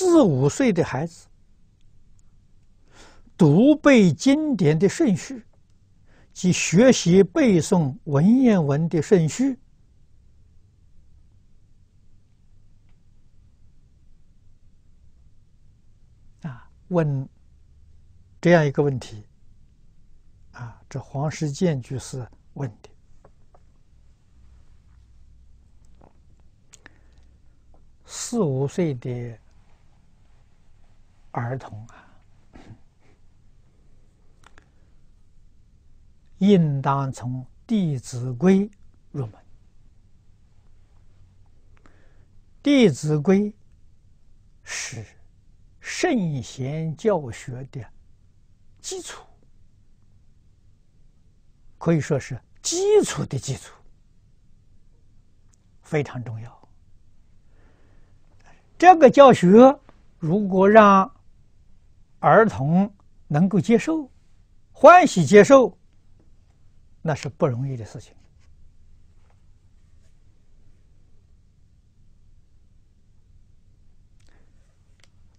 四五岁的孩子读背经典的顺序及学习背诵文言文的顺序啊，问这样一个问题啊，这黄石建居士问的。四五岁的儿童啊，应当从《弟子规》入门。《弟子规》是圣贤教学的基础，可以说是基础的基础，非常重要。这个教学如果让儿童能够接受、欢喜接受，那是不容易的事情。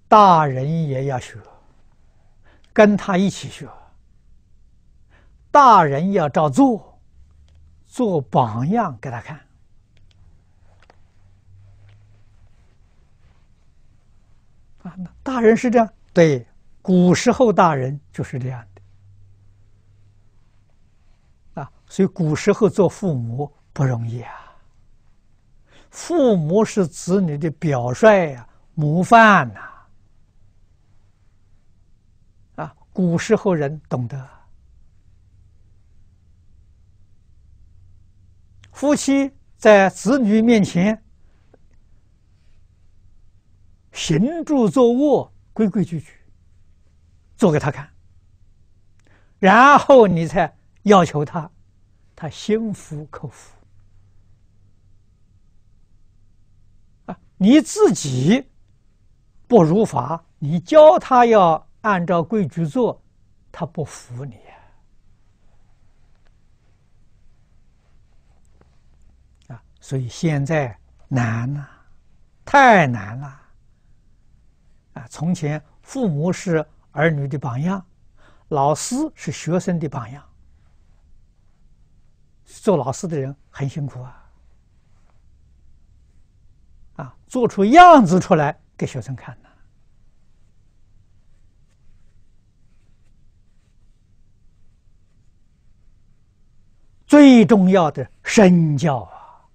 大人也要学，跟他一起学。大人要照做，做榜样给他看。啊，那大人是这样，对，古时候大人就是这样的，啊，所以古时候做父母不容易啊。父母是子女的表率呀、模范呐，啊，古时候人懂得，夫妻在子女面前。行住坐卧规规矩矩，做给他看，然后你才要求他，他心服口服。啊，你自己不如法，你教他要按照规矩做，他不服你啊！所以现在难了，太难了。啊，从前父母是儿女的榜样，老师是学生的榜样。做老师的人很辛苦啊，啊，做出样子出来给学生看呢。最重要的身教啊，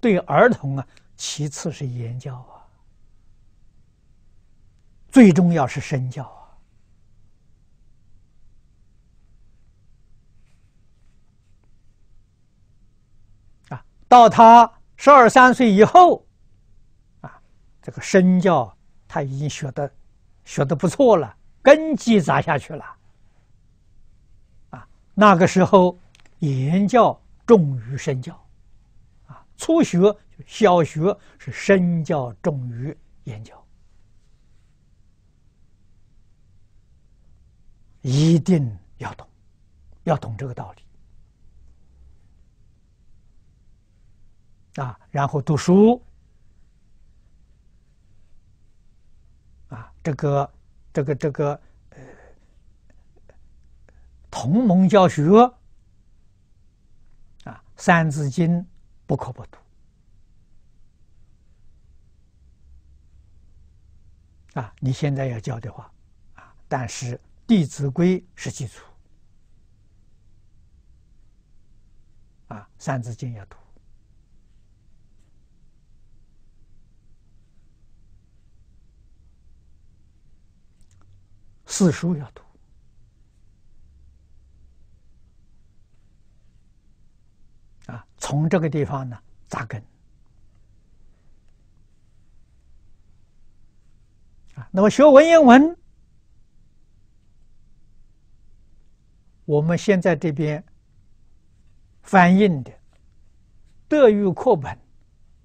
对儿童啊，其次是言教啊。最重要是身教啊！啊，到他十二三岁以后，啊，这个身教他已经学的学的不错了，根基扎下去了。啊，那个时候言教重于身教，啊，初学小学是身教重于言教。一定要懂，要懂这个道理啊！然后读书啊，这个、这个、这个呃，同盟教学啊，《三字经》不可不读啊！你现在要教的话啊，但是。《弟子规》是基础，啊，《三字经》要读，四书要读，啊，从这个地方呢扎根，啊，那么学文言文。我们现在这边翻印的德育课本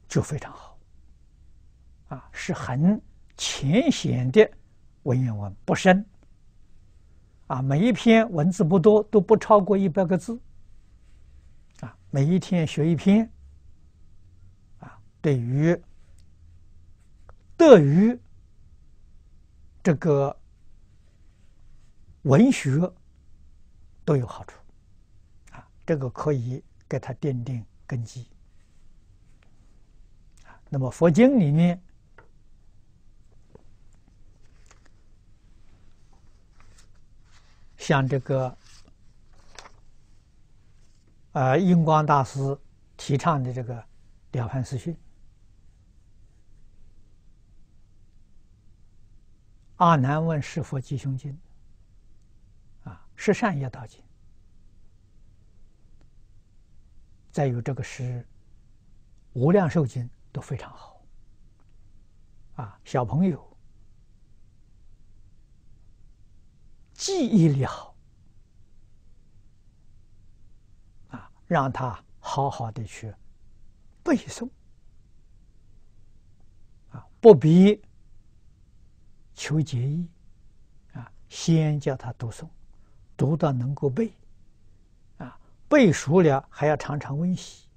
就非常好，啊，是很浅显的文言文，不深，啊，每一篇文字不多，都不超过一百个字，啊，每一天学一篇，啊，对于德育这个文学都有好处啊，这个可以给他奠定根基。那么佛经里面，像这个呃印光大师提倡的这个《了凡四训》，阿难问是佛吉凶经，是善业道经，再有这个是无量寿经。都非常好，啊，小朋友记忆力好，啊，让他好好的去背诵，啊，不必求结义，啊，先叫他读诵，读到能够背，啊，背熟了还要常常温习，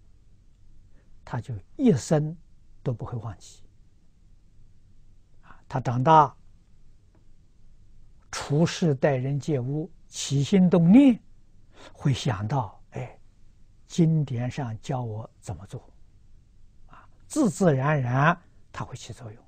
他就一生。都不会忘记，啊，他长大处事待人接物起心动念，会想到，哎，经典上教我怎么做，啊，自自然然他会起作用。